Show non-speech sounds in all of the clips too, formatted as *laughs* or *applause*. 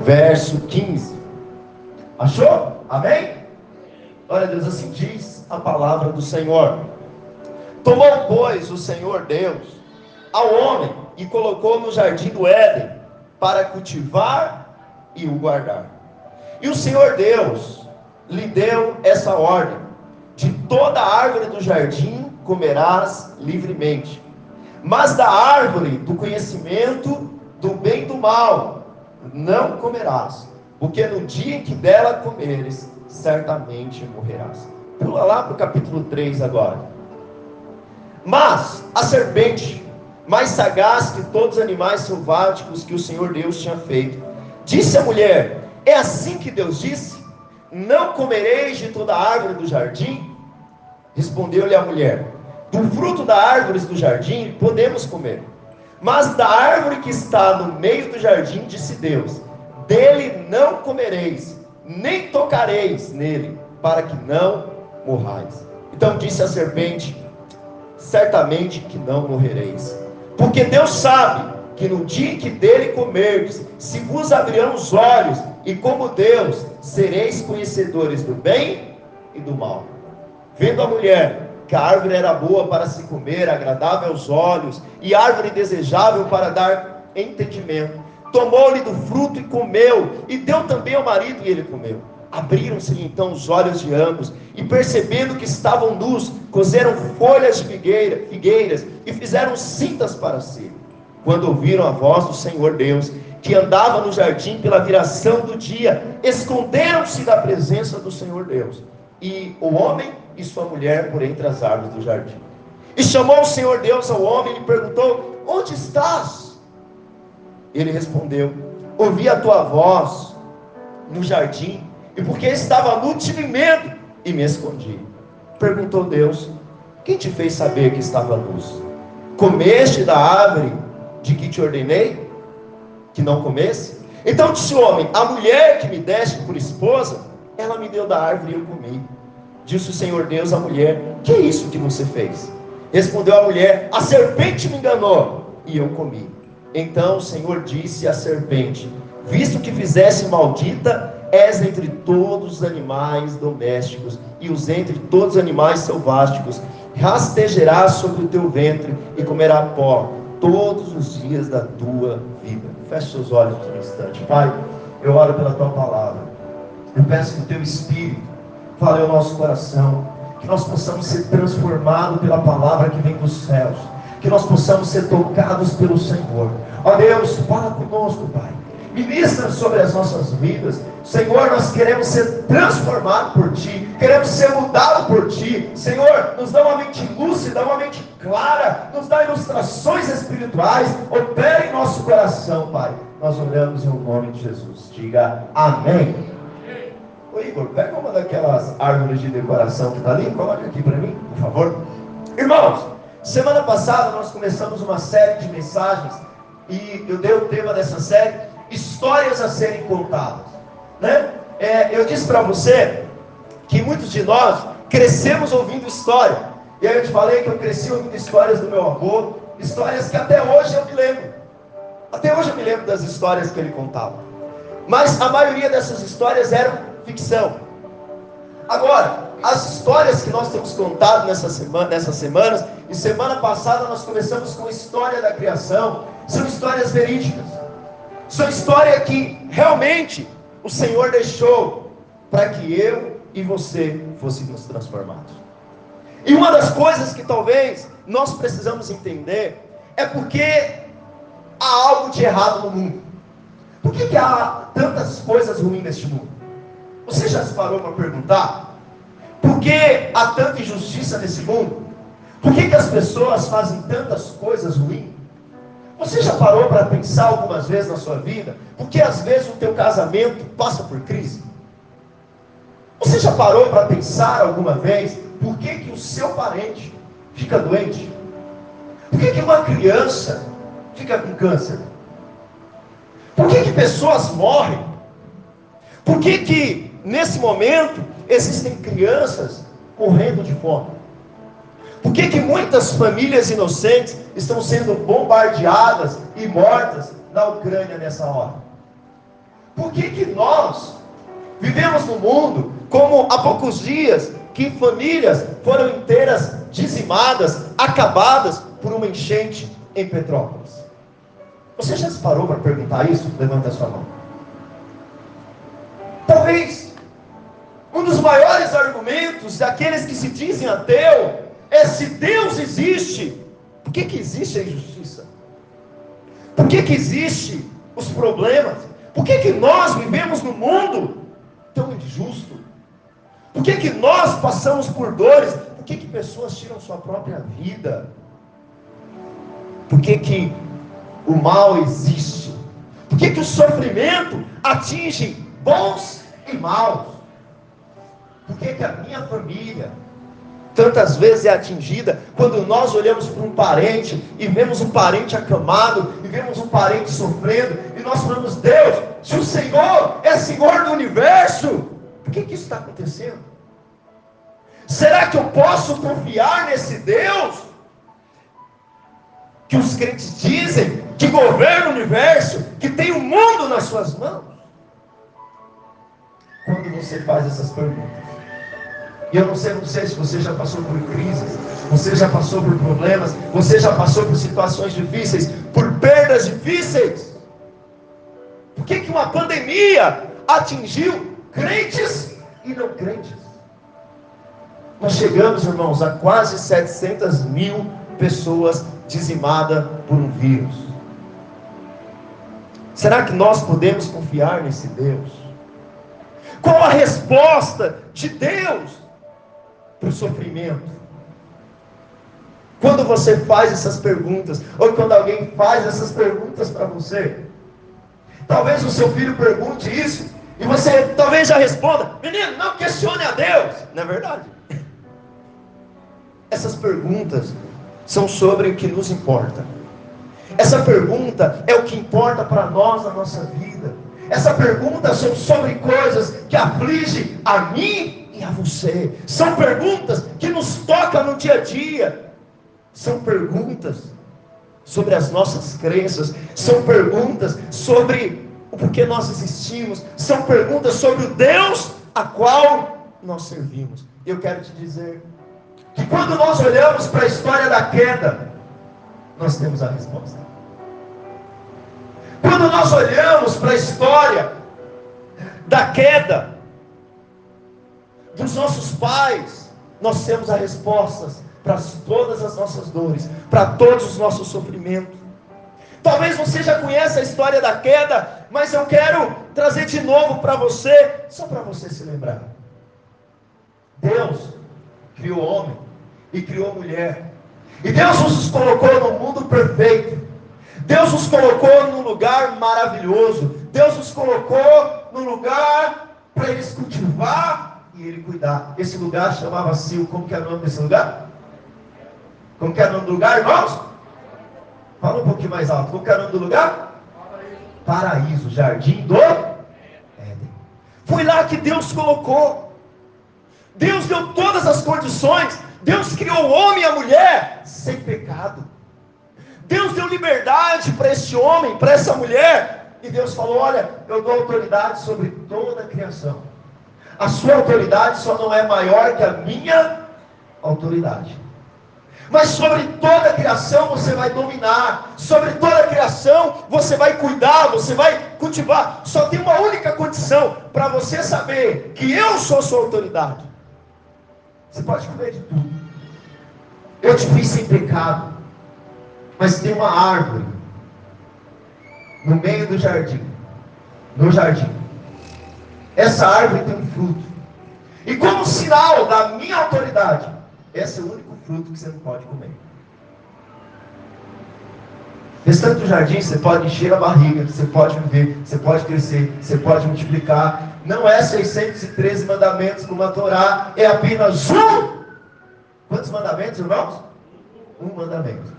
verso 15. Achou? Amém? Glória a Deus, assim diz a palavra do Senhor. Tomou, pois, o Senhor Deus ao homem e colocou no jardim do Éden para cultivar e o guardar. E o Senhor Deus lhe deu essa ordem: de toda árvore do jardim comerás livremente, mas da árvore do conhecimento do bem e do mal não comerás, porque no dia em que dela comeres, certamente morrerás. Pula lá para o capítulo 3 agora. Mas a serpente, mais sagaz que todos os animais selváticos que o Senhor Deus tinha feito, disse à mulher: É assim que Deus disse: Não comereis de toda árvore do jardim? Respondeu-lhe a mulher: Do fruto das árvores do jardim podemos comer, mas da árvore que está no meio do jardim, disse Deus: Dele não comereis, nem tocareis nele, para que não morrais. Então disse a serpente: certamente que não morrereis. Porque Deus sabe que no dia que dele comerdes, se vos abrirão os olhos, e como Deus, sereis conhecedores do bem e do mal. Vendo a mulher que a árvore era boa para se comer, agradável aos olhos, e árvore desejável para dar entendimento, tomou-lhe do fruto e comeu, e deu também ao marido, e ele comeu. Abriram-se então os olhos de ambos, e percebendo que estavam nus, cozeram folhas de figueira, figueiras e fizeram cintas para si. Quando ouviram a voz do Senhor Deus, que andava no jardim pela viração do dia, esconderam-se da presença do Senhor Deus. E o homem e sua mulher por entre as árvores do jardim. E chamou o Senhor Deus ao homem e perguntou: Onde estás? Ele respondeu: Ouvi a tua voz no jardim e porque estava nu, tive medo e me escondi. Perguntou Deus: Quem te fez saber que estava luz? Comeste da árvore de que te ordenei que não comesse? Então disse o homem: A mulher que me deste por esposa, ela me deu da árvore e eu comi. Disse o Senhor Deus à mulher: Que é isso que você fez? Respondeu a mulher: A serpente me enganou e eu comi. Então o Senhor disse à serpente: Visto que fizesse maldita és entre todos os animais domésticos e os entre todos os animais selváticos. Rastejarás sobre o teu ventre e comerá pó todos os dias da tua vida. Feche seus olhos por um instante. Pai, eu oro pela tua palavra. Eu peço que o teu Espírito fale ao nosso coração. Que nós possamos ser transformados pela palavra que vem dos céus. Que nós possamos ser tocados pelo Senhor. Ó Deus, fala conosco, Pai ministra sobre as nossas vidas. Senhor, nós queremos ser transformados por Ti, queremos ser mudados por Ti. Senhor, nos dá uma mente lúcida, uma mente clara, nos dá ilustrações espirituais, opera em nosso coração, Pai. Nós oramos em nome de Jesus. Diga amém. Igor, pega uma daquelas árvores de decoração que está ali, coloca aqui para mim, por favor. Irmãos, semana passada nós começamos uma série de mensagens e eu dei o tema dessa série histórias a serem contadas. Né? É, eu disse para você que muitos de nós crescemos ouvindo história. E aí eu te falei que eu cresci ouvindo histórias do meu avô, histórias que até hoje eu me lembro. Até hoje eu me lembro das histórias que ele contava. Mas a maioria dessas histórias eram ficção. Agora, as histórias que nós temos contado nessa semana, nessas semanas, e semana passada nós começamos com a história da criação, são histórias verídicas. São história que realmente o Senhor deixou para que eu e você fôssemos transformados. E uma das coisas que talvez nós precisamos entender é porque há algo de errado no mundo. Por que, que há tantas coisas ruins neste mundo? Você já se parou para perguntar? Por que há tanta injustiça nesse mundo? Por que, que as pessoas fazem tantas coisas ruins? Você já parou para pensar algumas vezes na sua vida? Porque às vezes o teu casamento passa por crise. Você já parou para pensar alguma vez por que, que o seu parente fica doente? Por que, que uma criança fica com câncer? Por que, que pessoas morrem? Por que, que nesse momento existem crianças morrendo de fome? Por que, que muitas famílias inocentes estão sendo bombardeadas e mortas na Ucrânia nessa hora? Por que, que nós vivemos no mundo como há poucos dias que famílias foram inteiras dizimadas, acabadas por uma enchente em Petrópolis? Você já se parou para perguntar isso? Levanta a sua mão. Talvez um dos maiores argumentos daqueles que se dizem ateu é se Deus existe, por que, que existe a injustiça? Por que, que existe os problemas? Por que, que nós vivemos num mundo tão injusto? Por que, que nós passamos por dores? Por que, que pessoas tiram sua própria vida? Por que, que o mal existe? Por que, que o sofrimento atinge bons e maus? Por que, que a minha família tantas vezes é atingida quando nós olhamos para um parente e vemos um parente acamado e vemos um parente sofrendo e nós falamos, Deus, se o Senhor é Senhor do universo, por que, que isso está acontecendo? Será que eu posso confiar nesse Deus que os crentes dizem que governa o universo, que tem o mundo nas suas mãos? Quando você faz essas perguntas, e eu não sei, não sei se você já passou por crises, você já passou por problemas, você já passou por situações difíceis, por perdas difíceis. Por que, que uma pandemia atingiu crentes e não crentes? Nós chegamos, irmãos, a quase 700 mil pessoas dizimadas por um vírus. Será que nós podemos confiar nesse Deus? Qual a resposta de Deus para o sofrimento. Quando você faz essas perguntas, ou quando alguém faz essas perguntas para você, talvez o seu filho pergunte isso, e você talvez já responda: Menino, não questione a Deus. Não é verdade? Essas perguntas são sobre o que nos importa. Essa pergunta é o que importa para nós na nossa vida. Essa pergunta são sobre coisas que afligem a mim a você. São perguntas que nos tocam no dia a dia. São perguntas sobre as nossas crenças. São perguntas sobre o porquê nós existimos. São perguntas sobre o Deus a qual nós servimos. Eu quero te dizer que quando nós olhamos para a história da queda, nós temos a resposta. Quando nós olhamos para a história da queda, dos nossos pais, nós temos as respostas para todas as nossas dores, para todos os nossos sofrimentos. Talvez você já conheça a história da queda, mas eu quero trazer de novo para você, só para você se lembrar. Deus criou homem e criou mulher. E Deus nos colocou no mundo perfeito. Deus nos colocou num lugar maravilhoso. Deus nos colocou num lugar para eles cultivar e ele cuidar. Esse lugar chamava-se, como que é o nome desse lugar? Como que é o nome do lugar, irmãos? Fala um pouquinho mais alto. Como que é o nome do lugar? Paraíso, jardim do Éden. Foi lá que Deus colocou. Deus deu todas as condições. Deus criou o homem e a mulher sem pecado. Deus deu liberdade para esse homem, para essa mulher. E Deus falou: Olha, eu dou autoridade sobre toda a criação a sua autoridade só não é maior que a minha autoridade. Mas sobre toda a criação você vai dominar, sobre toda a criação você vai cuidar, você vai cultivar. Só tem uma única condição para você saber que eu sou sua autoridade. Você pode comer de tudo. Eu te fiz sem pecado. Mas tem uma árvore no meio do jardim. No jardim essa árvore tem um fruto. E como sinal da minha autoridade, esse é o único fruto que você não pode comer. Restante do jardim, você pode encher a barriga, você pode viver, você pode crescer, você pode multiplicar. Não é 613 mandamentos como a Torá, é apenas um. Quantos mandamentos, irmãos? Um mandamento.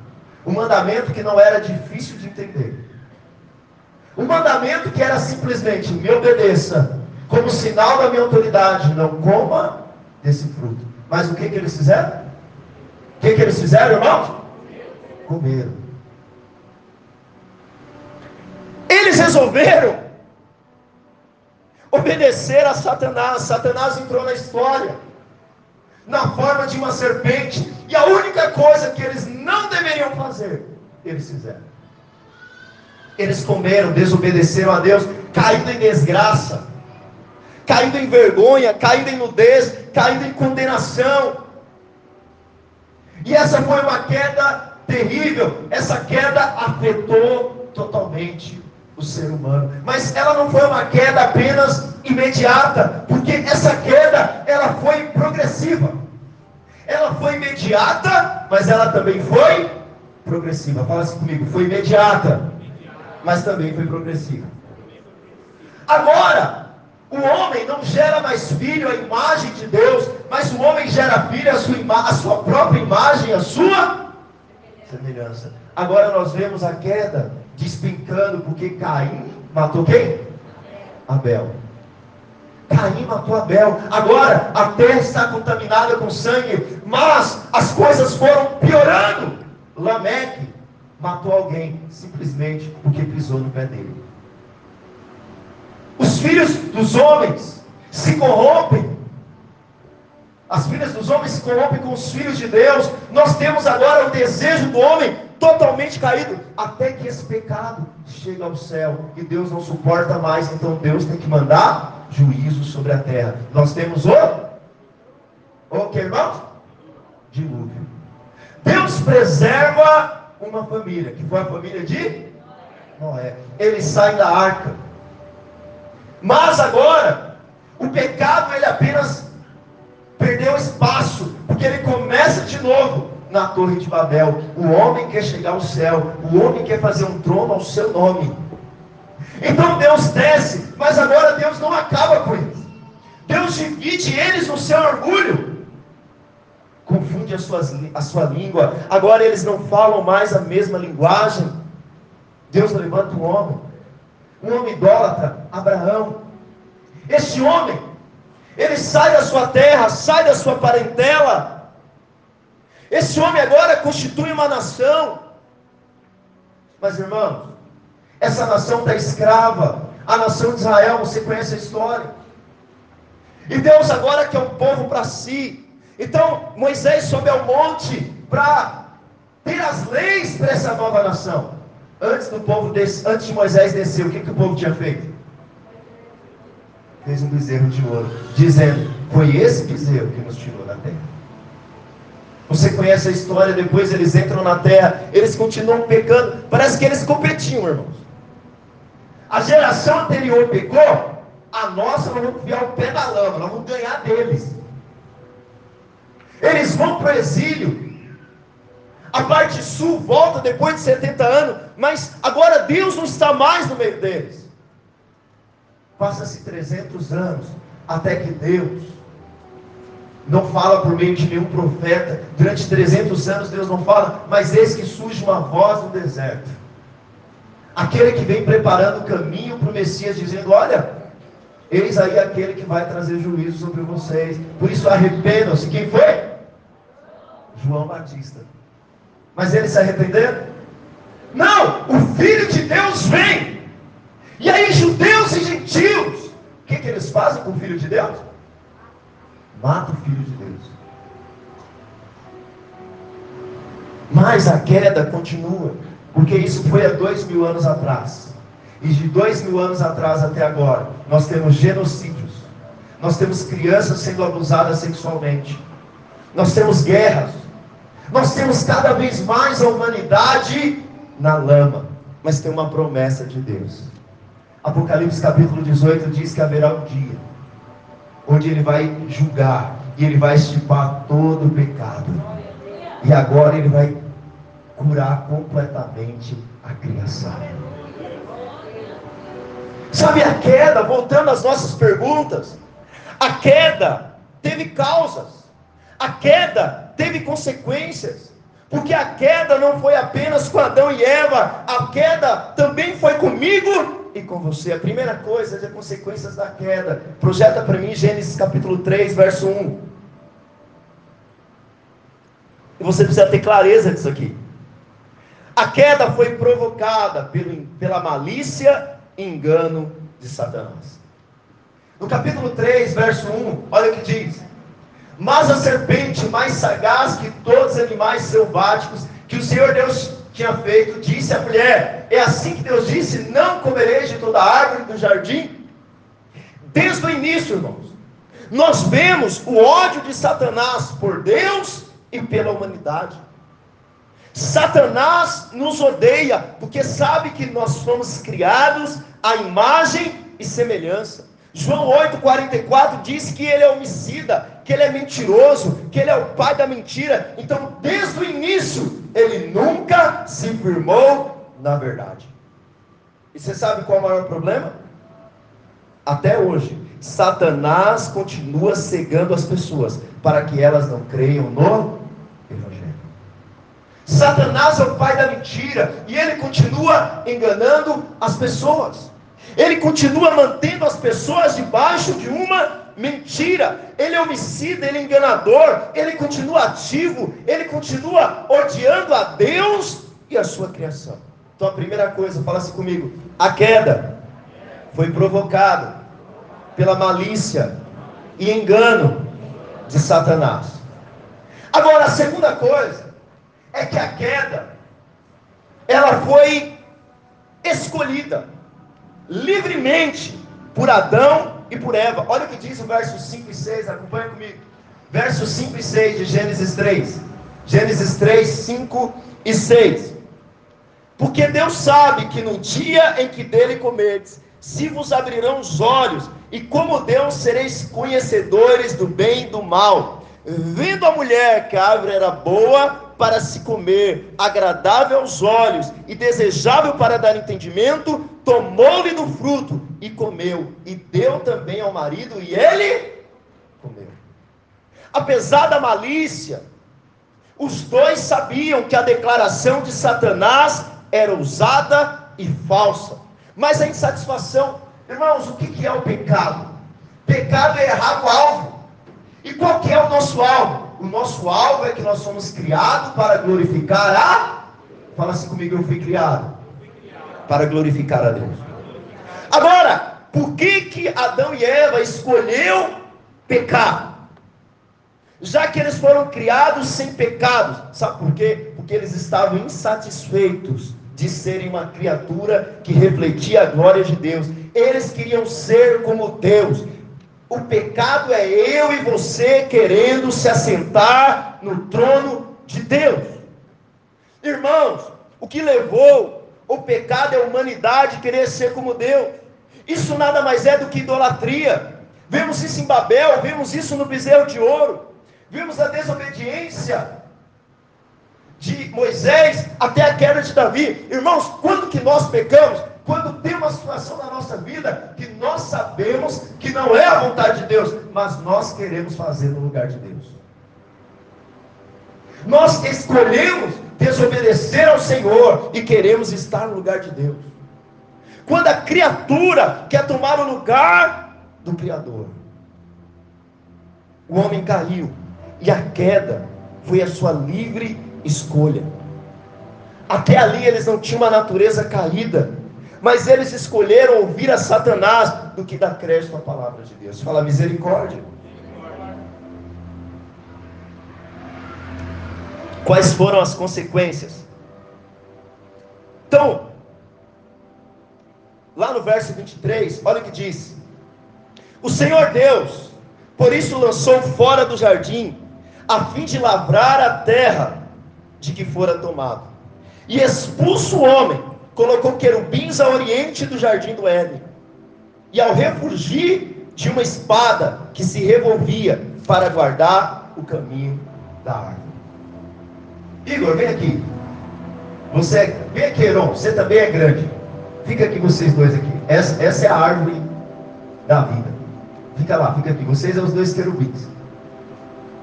Um mandamento que não era difícil de entender. Um mandamento que era simplesmente: me obedeça, como sinal da minha autoridade, não coma desse fruto. Mas o que, que eles fizeram? O que, que eles fizeram, irmãos? Comeram. Eles resolveram obedecer a Satanás. Satanás entrou na história na forma de uma serpente, e a única coisa que eles não deveriam fazer, eles fizeram. Eles comeram, desobedeceram a Deus, caindo em desgraça, caindo em vergonha, caindo em nudez, caindo em condenação. E essa foi uma queda terrível, essa queda afetou totalmente o ser humano. Mas ela não foi uma queda apenas imediata, porque essa queda ela foi progressiva. Ela foi imediata, mas ela também foi progressiva. Fala assim comigo, foi imediata, mas também foi progressiva. Agora, o homem não gera mais filho a imagem de Deus, mas o homem gera filho a sua, a sua própria imagem, a sua semelhança. Agora nós vemos a queda despencando, porque Caim matou quem? Abel. Caim matou Abel. Agora a terra está contaminada com sangue, mas as coisas foram piorando. Lameque matou alguém simplesmente porque pisou no pé dele. Os filhos dos homens se corrompem. As filhas dos homens se corrompem com os filhos de Deus. Nós temos agora o desejo do homem totalmente caído, até que esse pecado chega ao céu e Deus não suporta mais, então Deus tem que mandar juízo sobre a terra. Nós temos o o que, irmãos? Dilúvio. Deus preserva uma família, que foi a família de Noé. Ele sai da arca. Mas agora, o pecado ele apenas perdeu espaço, porque ele começa de novo na Torre de Babel. O homem quer chegar ao céu, o homem quer fazer um trono ao seu nome. Então Deus desce, mas agora Deus não acaba com eles. Deus divide eles no seu orgulho. Confunde a, suas, a sua língua. Agora eles não falam mais a mesma linguagem. Deus levanta um homem um homem idólatra, Abraão. Este homem, ele sai da sua terra, sai da sua parentela. Esse homem agora constitui uma nação. Mas irmãos, essa nação está escrava. A nação de Israel, você conhece a história. E Deus agora quer um povo para si. Então Moisés sobe ao monte para ter as leis para essa nova nação. Antes do povo des... antes de Moisés descer, o que, que o povo tinha feito? Fez um bezerro de ouro, dizendo: Foi esse bezerro que nos tirou da terra. Você conhece a história, depois eles entram na terra, eles continuam pecando, parece que eles competiam, irmãos. A geração anterior pecou, a nossa nós vamos enfiar o pé na lama, nós vamos ganhar deles. Eles vão para o exílio, a parte sul volta depois de 70 anos, mas agora Deus não está mais no meio deles. Passa-se 300 anos até que Deus não fala por meio de nenhum profeta. Durante 300 anos Deus não fala, mas eis que surge uma voz no deserto. Aquele que vem preparando o caminho para o Messias, dizendo: Olha, eis aí aquele que vai trazer juízo sobre vocês. Por isso arrependam-se. Quem foi? João Batista. Mas eles se arrependeram? Não! O Filho de Deus vem. E aí, judeus e gentios, o que, que eles fazem com o Filho de Deus? Mata o Filho de Deus. Mas a queda continua, porque isso foi há dois mil anos atrás. E de dois mil anos atrás até agora, nós temos genocídios, nós temos crianças sendo abusadas sexualmente, nós temos guerras, nós temos cada vez mais a humanidade na lama, mas tem uma promessa de Deus. Apocalipse capítulo 18 diz que haverá um dia onde ele vai julgar e ele vai estipar todo o pecado. E agora ele vai curar completamente a criação. Sabe a queda, voltando às nossas perguntas, a queda teve causas. A queda teve consequências. Porque a queda não foi apenas com Adão e Eva, a queda também foi comigo e com você. A primeira coisa é as consequências da queda. Projeta para mim Gênesis capítulo 3, verso 1. E você precisa ter clareza disso aqui. A queda foi provocada pelo, pela malícia e engano de Satanás. No capítulo 3, verso 1, olha o que diz: Mas a serpente, mais sagaz que todos os animais selváticos que o Senhor Deus tinha feito, disse à mulher: É assim que Deus disse: Não comereis de toda árvore do jardim? Desde o início, irmãos, nós vemos o ódio de Satanás por Deus e pela humanidade. Satanás nos odeia porque sabe que nós fomos criados à imagem e semelhança. João 8,44 diz que ele é homicida, que ele é mentiroso, que ele é o pai da mentira. Então, desde o início, ele nunca se firmou na verdade. E você sabe qual é o maior problema? Até hoje, Satanás continua cegando as pessoas para que elas não creiam no Evangelho. Satanás é o pai da mentira e ele continua enganando as pessoas. Ele continua mantendo as pessoas debaixo de uma mentira. Ele é homicida, ele é enganador, ele continua ativo, ele continua odiando a Deus e a sua criação. Então a primeira coisa, fala assim comigo: a queda foi provocada pela malícia e engano de Satanás. Agora, a segunda coisa é que a queda ela foi escolhida livremente por Adão e por Eva. Olha o que diz o verso 5 e 6, acompanha comigo. Versos 5 e 6 de Gênesis 3. Gênesis 3, 5 e 6. Porque Deus sabe que no dia em que dele comerdes, se vos abrirão os olhos, e como Deus sereis conhecedores do bem e do mal. Vendo a mulher que a árvore era boa para se comer, agradável aos olhos e desejável para dar entendimento, tomou-lhe do fruto e comeu, e deu também ao marido, e ele comeu. Apesar da malícia, os dois sabiam que a declaração de Satanás era usada e falsa. Mas a insatisfação, irmãos, o que é o pecado? Pecado é errar o alvo. E qual que é o nosso alvo? O nosso alvo é que nós somos criados para glorificar a. Fala assim comigo, eu fui criado para glorificar a Deus. Agora, por que que Adão e Eva escolheu pecar? Já que eles foram criados sem pecados, sabe por quê? Porque eles estavam insatisfeitos de serem uma criatura que refletia a glória de Deus. Eles queriam ser como Deus. O pecado é eu e você querendo se assentar no trono de Deus. Irmãos, o que levou o pecado é a humanidade querer ser como Deus. Isso nada mais é do que idolatria. Vemos isso em Babel, vemos isso no bezerro de ouro, vimos a desobediência de Moisés até a queda de Davi. Irmãos, quando que nós pecamos? Quando tem uma situação na nossa vida que nós sabemos que não é a vontade de Deus, mas nós queremos fazer no lugar de Deus. Nós escolhemos desobedecer ao Senhor e queremos estar no lugar de Deus. Quando a criatura quer tomar o lugar do Criador, o homem caiu e a queda foi a sua livre escolha. Até ali eles não tinham uma natureza caída, mas eles escolheram ouvir a Satanás do que dar crédito à palavra de Deus. Fala misericórdia. Quais foram as consequências? Então, lá no verso 23, olha o que diz: O Senhor Deus, por isso lançou fora do jardim, a fim de lavrar a terra de que fora tomado, e expulso o homem colocou querubins a oriente do jardim do Éden. E ao refugir de uma espada que se revolvia para guardar o caminho da árvore. Igor, vem aqui. Você, é, vem aqui, Heron, você também é grande. Fica aqui vocês dois aqui. Essa, essa é a árvore da vida. Fica lá, fica aqui. Vocês são os dois querubins.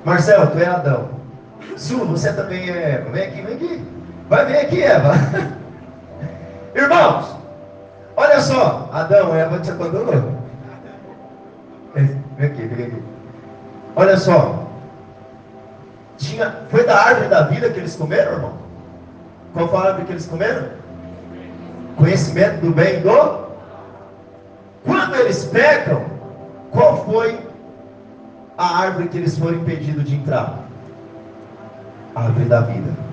Marcelo, tu é Adão. Su, você também é. Vem aqui, vem aqui. Vai, vem aqui, Eva. *laughs* Irmãos, olha só, Adão, Eva te abandonou. Vem aqui, vem aqui. Olha só. Tinha, foi da árvore da vida que eles comeram, irmão? Qual foi a árvore que eles comeram? Conhecimento do bem e do. Quando eles pecam, Qual foi a árvore que eles foram impedidos de entrar? A árvore da vida.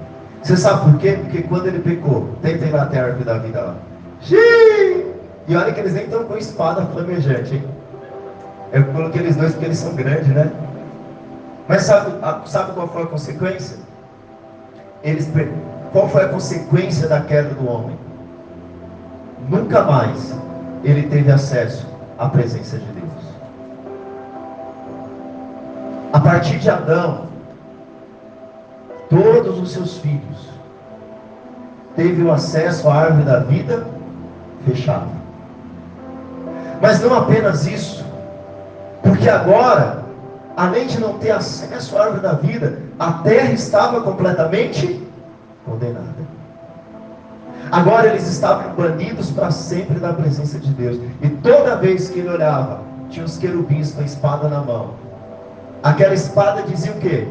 Você sabe por quê? Porque quando ele pecou, ter a árvore da vida lá. Xiii! E olha que eles nem estão com espada flamejante, hein? Eu coloquei eles dois porque eles são grandes, né? Mas sabe, sabe qual foi a consequência? Eles, qual foi a consequência da queda do homem? Nunca mais ele teve acesso à presença de Deus. A partir de Adão, todos os seus filhos teve o acesso à árvore da vida fechada. Mas não apenas isso, porque agora, além de não ter acesso à árvore da vida, a terra estava completamente condenada. Agora eles estavam banidos para sempre da presença de Deus. E toda vez que ele olhava, tinha os querubins com a espada na mão. Aquela espada dizia o quê?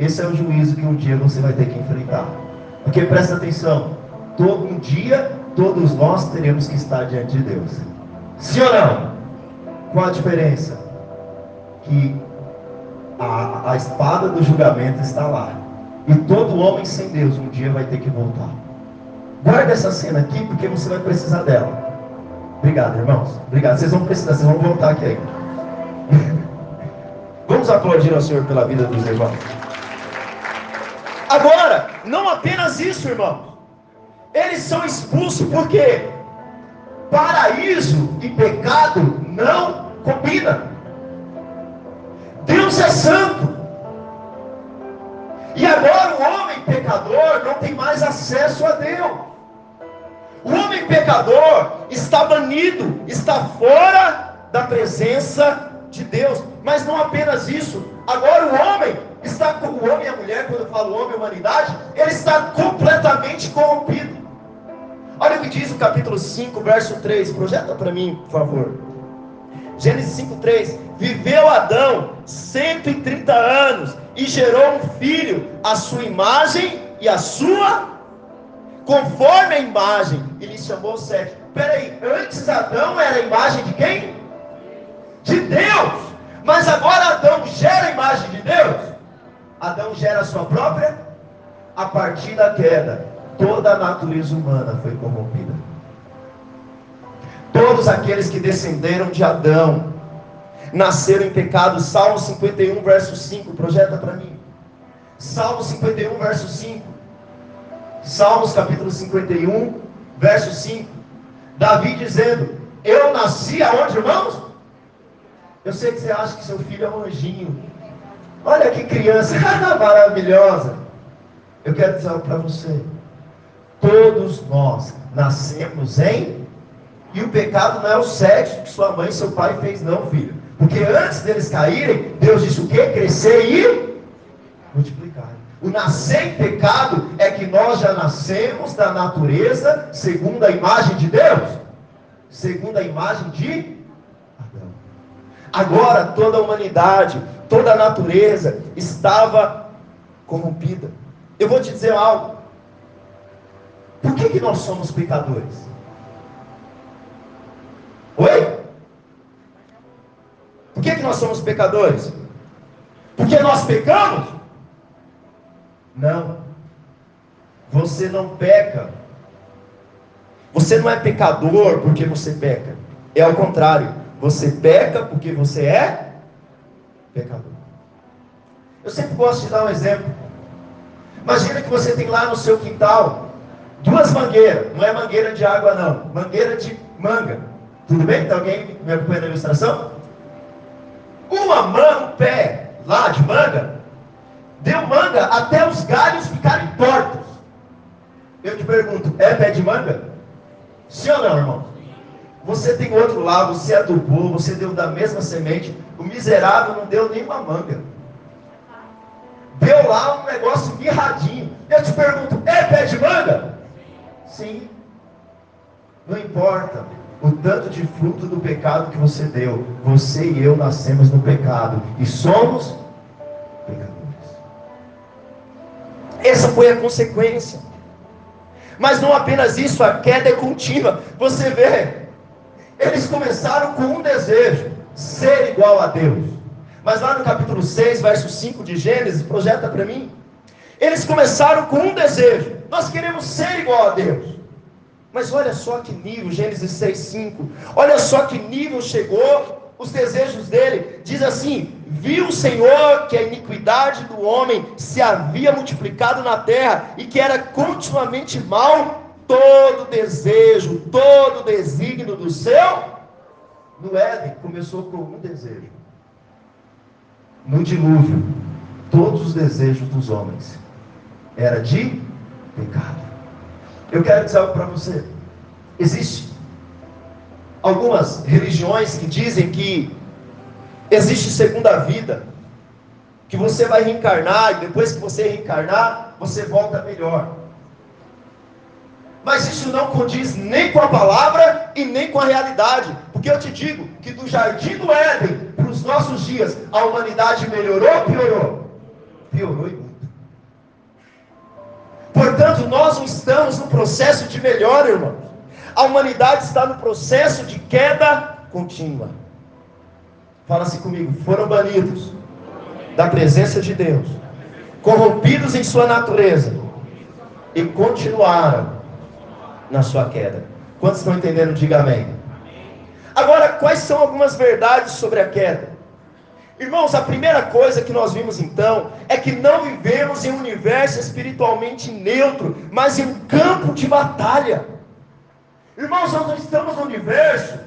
Esse é o juízo que um dia você vai ter que enfrentar. Porque presta atenção, todo um dia todos nós teremos que estar diante de Deus. Sim ou não? Qual a diferença? Que a, a espada do julgamento está lá. E todo homem sem Deus um dia vai ter que voltar. Guarda essa cena aqui porque você vai precisar dela. Obrigado, irmãos. Obrigado. Vocês vão precisar, vocês vão voltar aqui ainda. *laughs* Vamos aplaudir ao Senhor pela vida dos irmãos. Agora, não apenas isso, irmão. Eles são expulsos porque paraíso e pecado não combinam. Deus é santo. E agora o homem pecador não tem mais acesso a Deus. O homem pecador está banido, está fora da presença de Deus. Mas não apenas isso. Agora o homem com o homem e a mulher, quando eu falo homem e humanidade, ele está completamente corrompido. Olha o que diz o capítulo 5, verso 3. Projeta para mim, por favor. Gênesis 5, 3. Viveu Adão 130 anos e gerou um filho, a sua imagem e a sua, conforme a imagem, e lhe chamou Sete. Peraí, antes Adão era a imagem de quem? De Deus. Mas agora Adão gera a imagem de Deus? Adão gera a sua própria? A partir da queda, toda a natureza humana foi corrompida. Todos aqueles que descenderam de Adão nasceram em pecado. Salmo 51, verso 5. Projeta para mim. Salmo 51, verso 5. Salmos capítulo 51, verso 5. Davi dizendo: Eu nasci aonde, irmãos? Eu sei que você acha que seu filho é um anjinho. Olha que criança *laughs* maravilhosa. Eu quero dizer algo para você. Todos nós nascemos em. E o pecado não é o sexo que sua mãe e seu pai fez, não, filho. Porque antes deles caírem, Deus disse o quê? Crescer e multiplicar. O nascer em pecado é que nós já nascemos da natureza segundo a imagem de Deus, segundo a imagem de Adão. Agora toda a humanidade, toda a natureza estava corrompida. Eu vou te dizer algo. Por que, que nós somos pecadores? Oi? Por que, que nós somos pecadores? Porque nós pecamos? Não. Você não peca. Você não é pecador porque você peca. É ao contrário. Você peca porque você é pecador. Eu sempre gosto de dar um exemplo. Imagina que você tem lá no seu quintal duas mangueiras. Não é mangueira de água, não. Mangueira de manga. Tudo bem? Está alguém me acompanhando a ilustração? Uma mão, um pé lá de manga, deu manga até os galhos ficarem tortos. Eu te pergunto, é pé de manga? Sim ou não, irmão? Você tem outro lá, você adubou, você deu da mesma semente, o miserável não deu nenhuma manga. Deu lá um negócio mirradinho. Eu te pergunto, é pé de manga? Sim. Não importa o tanto de fruto do pecado que você deu. Você e eu nascemos no pecado e somos pecadores. Essa foi a consequência. Mas não apenas isso, a queda é contínua. Você vê, eles começaram com um desejo: ser igual a Deus. Mas lá no capítulo 6, verso 5 de Gênesis, projeta para mim. Eles começaram com um desejo: nós queremos ser igual a Deus. Mas olha só que nível, Gênesis 6, 5. Olha só que nível chegou os desejos dele. Diz assim: Viu o Senhor que a iniquidade do homem se havia multiplicado na terra e que era continuamente mal todo desejo, todo desígnio do céu. No Éden começou com um desejo. No dilúvio, todos os desejos dos homens era de pecado. Eu quero dizer algo para você. Existe algumas religiões que dizem que existe segunda vida, que você vai reencarnar e depois que você reencarnar, você volta melhor. Mas isso não condiz nem com a palavra e nem com a realidade, porque eu te digo que do jardim do Éden para os nossos dias, a humanidade melhorou ou piorou? Piorou e muito. Portanto, nós não estamos no processo de melhora, irmãos. A humanidade está no processo de queda contínua. Fala assim comigo: foram banidos da presença de Deus, corrompidos em sua natureza e continuaram na sua queda. Quantos estão entendendo? Diga amém. Agora, quais são algumas verdades sobre a queda? Irmãos, a primeira coisa que nós vimos então é que não vivemos em um universo espiritualmente neutro, mas em um campo de batalha. Irmãos, nós estamos no universo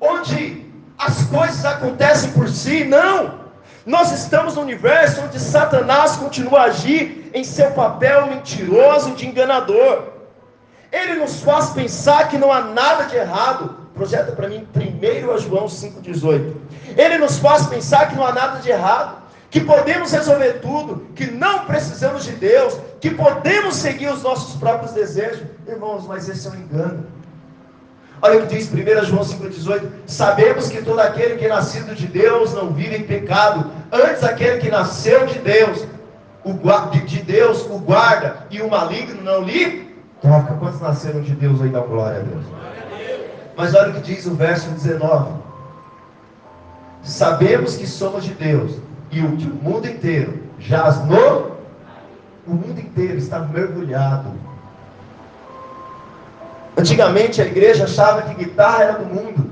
onde as coisas acontecem por si, não. Nós estamos no universo onde Satanás continua a agir em seu papel mentiroso de enganador. Ele nos faz pensar que não há nada de errado. Projeta para mim primeiro João 5,18. Ele nos faz pensar que não há nada de errado, que podemos resolver tudo, que não precisamos de Deus, que podemos seguir os nossos próprios desejos. Irmãos, mas esse é um engano. Olha o que diz 1 João 5,18: Sabemos que todo aquele que é nascido de Deus não vive em pecado, antes aquele que nasceu de Deus, o, de Deus o guarda, e o maligno não lhe toca. Quantos nasceram de Deus aí? Dá glória a Deus. Mas olha o que diz o verso 19: Sabemos que somos de Deus, e o mundo inteiro jaz no. O mundo inteiro está mergulhado Antigamente a igreja achava que guitarra era do mundo,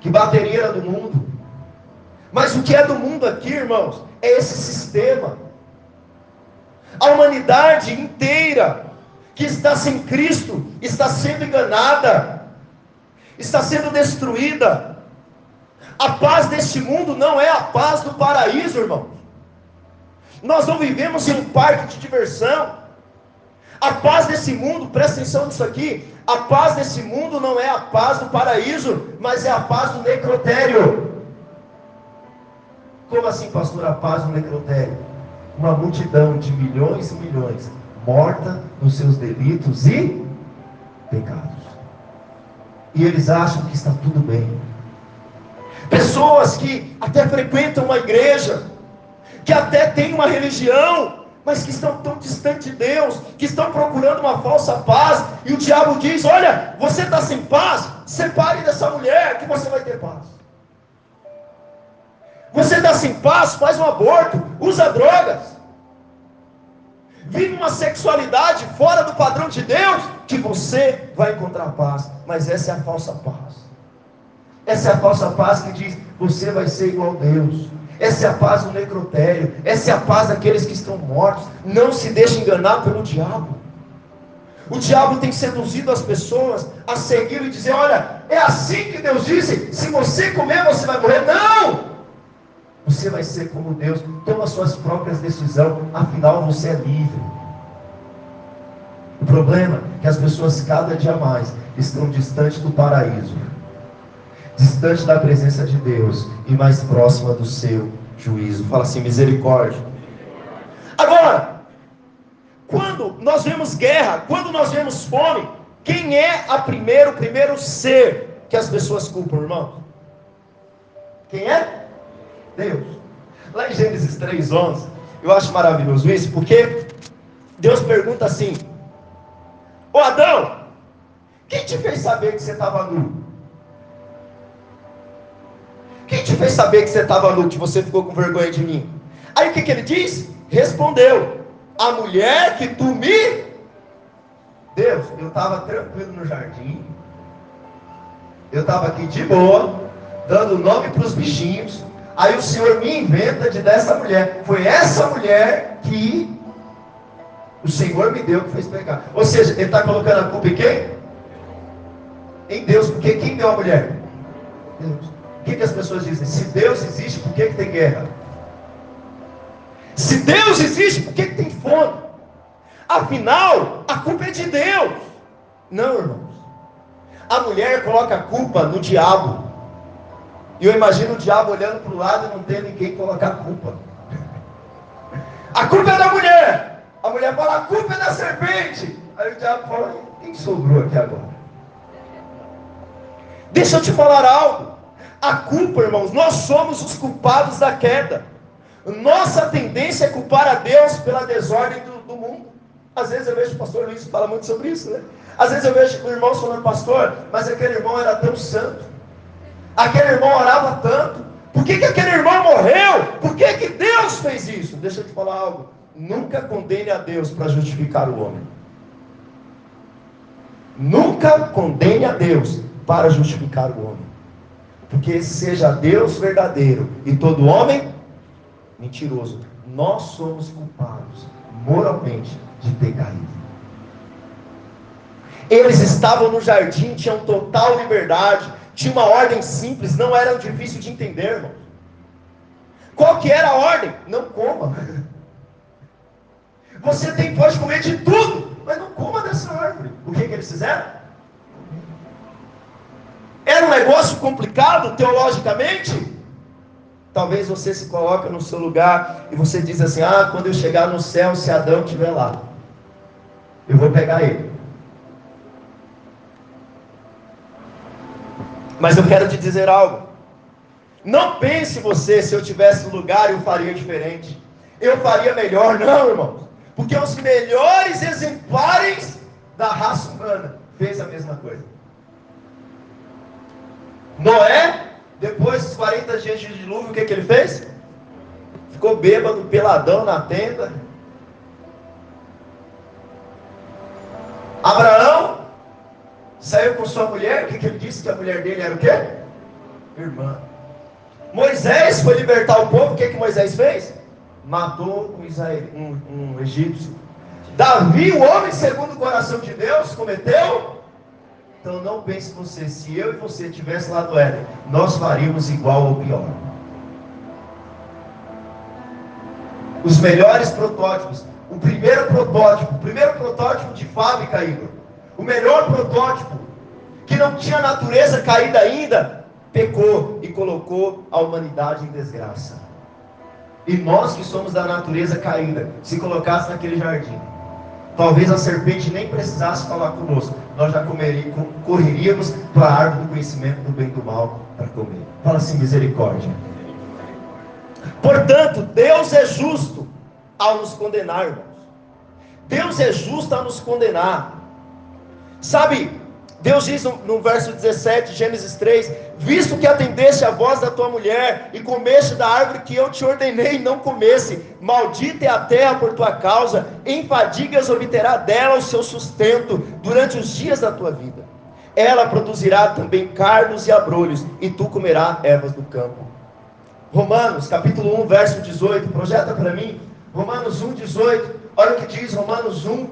que bateria era do mundo. Mas o que é do mundo aqui, irmãos, é esse sistema. A humanidade inteira que está sem Cristo está sendo enganada, está sendo destruída. A paz deste mundo não é a paz do paraíso, irmãos. Nós não vivemos em um parque de diversão. A paz desse mundo, presta atenção nisso aqui, a paz desse mundo não é a paz do paraíso, mas é a paz do necrotério. Como assim, pastor, a paz do necrotério? Uma multidão de milhões e milhões morta nos seus delitos e pecados. E eles acham que está tudo bem. Pessoas que até frequentam uma igreja, que até têm uma religião, mas que estão tão distantes de Deus, que estão procurando uma falsa paz, e o diabo diz: Olha, você está sem paz, separe dessa mulher que você vai ter paz. Você está sem paz, faz um aborto, usa drogas, vive uma sexualidade fora do padrão de Deus, que você vai encontrar paz, mas essa é a falsa paz. Essa é a falsa paz que diz: você vai ser igual a Deus. Essa é a paz do necrotério. Essa é a paz daqueles que estão mortos. Não se deixe enganar pelo diabo. O diabo tem seduzido as pessoas a seguir e dizer: Olha, é assim que Deus disse: se você comer, você vai morrer. Não! Você vai ser como Deus. Toma suas próprias decisões. Afinal, você é livre. O problema é que as pessoas cada dia mais estão distantes do paraíso distante da presença de Deus e mais próxima do seu juízo. Fala assim: misericórdia. Agora, quando nós vemos guerra, quando nós vemos fome, quem é a primeiro, o primeiro ser que as pessoas culpam, irmão? Quem é? Deus. Lá em Gênesis 3:11, eu acho maravilhoso isso, porque Deus pergunta assim: Ô Adão, quem te fez saber que você estava nu? Quem te fez saber que você estava nu, que você ficou com vergonha de mim? Aí o que, que ele diz? Respondeu: A mulher que tu me. Deus, eu estava tranquilo no jardim. Eu estava aqui de boa, dando nome para os bichinhos. Aí o Senhor me inventa de dessa mulher. Foi essa mulher que o Senhor me deu que fez pecar. Ou seja, ele está colocando a culpa em quem? Em Deus. Porque quem deu a mulher? Deus. O que, que as pessoas dizem? Se Deus existe, por que, que tem guerra? Se Deus existe, por que, que tem fome? Afinal, a culpa é de Deus. Não, irmãos. A mulher coloca a culpa no diabo. E eu imagino o diabo olhando para o lado e não tem ninguém colocar a culpa. A culpa é da mulher. A mulher fala, a culpa é da serpente. Aí o diabo fala, quem sobrou aqui agora? Deixa eu te falar algo. A culpa, irmãos, nós somos os culpados da queda. Nossa tendência é culpar a Deus pela desordem do, do mundo. Às vezes eu vejo o pastor Luiz falar muito sobre isso, né? Às vezes eu vejo o irmão falando, pastor, mas aquele irmão era tão santo. Aquele irmão orava tanto. Por que, que aquele irmão morreu? Por que, que Deus fez isso? Deixa eu te falar algo. Nunca condene a Deus para justificar o homem. Nunca condene a Deus para justificar o homem. Porque seja Deus verdadeiro e todo homem mentiroso. Nós somos culpados moralmente de ter caído. Eles estavam no jardim, tinham total liberdade, tinha uma ordem simples, não era difícil de entender, irmão. Qual que era a ordem? Não coma. *laughs* Você tem, pode comer de tudo, mas não coma dessa árvore. O que, que eles fizeram? Era um negócio complicado teologicamente? Talvez você se coloque no seu lugar e você diz assim: Ah, quando eu chegar no céu, se Adão estiver lá, eu vou pegar ele. Mas eu quero te dizer algo. Não pense você, se eu tivesse lugar, eu faria diferente. Eu faria melhor, não, irmãos. Porque os melhores exemplares da raça humana fez a mesma coisa. Noé, depois dos 40 dias de dilúvio, o que, que ele fez? Ficou bêbado, peladão na tenda. Abraão saiu com sua mulher, o que, que ele disse que a mulher dele era o quê? Irmã. Moisés foi libertar o povo, o que, que Moisés fez? Matou um, Israel, um, um egípcio. Davi, o homem segundo o coração de Deus, cometeu. Então não pense você, se eu e você estivesse lá no Éden, nós faríamos igual ou pior. Os melhores protótipos. O primeiro protótipo, o primeiro protótipo de fábrica, Igor o melhor protótipo, que não tinha natureza caída ainda, pecou e colocou a humanidade em desgraça. E nós que somos da natureza caída, se colocasse naquele jardim, talvez a serpente nem precisasse falar conosco, nós já comeríamos, correríamos para a árvore do conhecimento do bem e do mal para comer. Fala assim, misericórdia. Portanto, Deus é justo ao nos condenar, irmãos. Deus é justo ao nos condenar. Sabe, Deus diz no, no, verso 17, Gênesis 3: Visto que atendeste a voz da tua mulher e comeste da árvore que eu te ordenei não comesse, maldita é a terra por tua causa, em fadigas obterá dela o seu sustento durante os dias da tua vida. Ela produzirá também cardos e abrolhos, e tu comerás ervas do campo. Romanos, capítulo 1, verso 18, projeta para mim. Romanos 1, 18. Olha o que diz Romanos 1,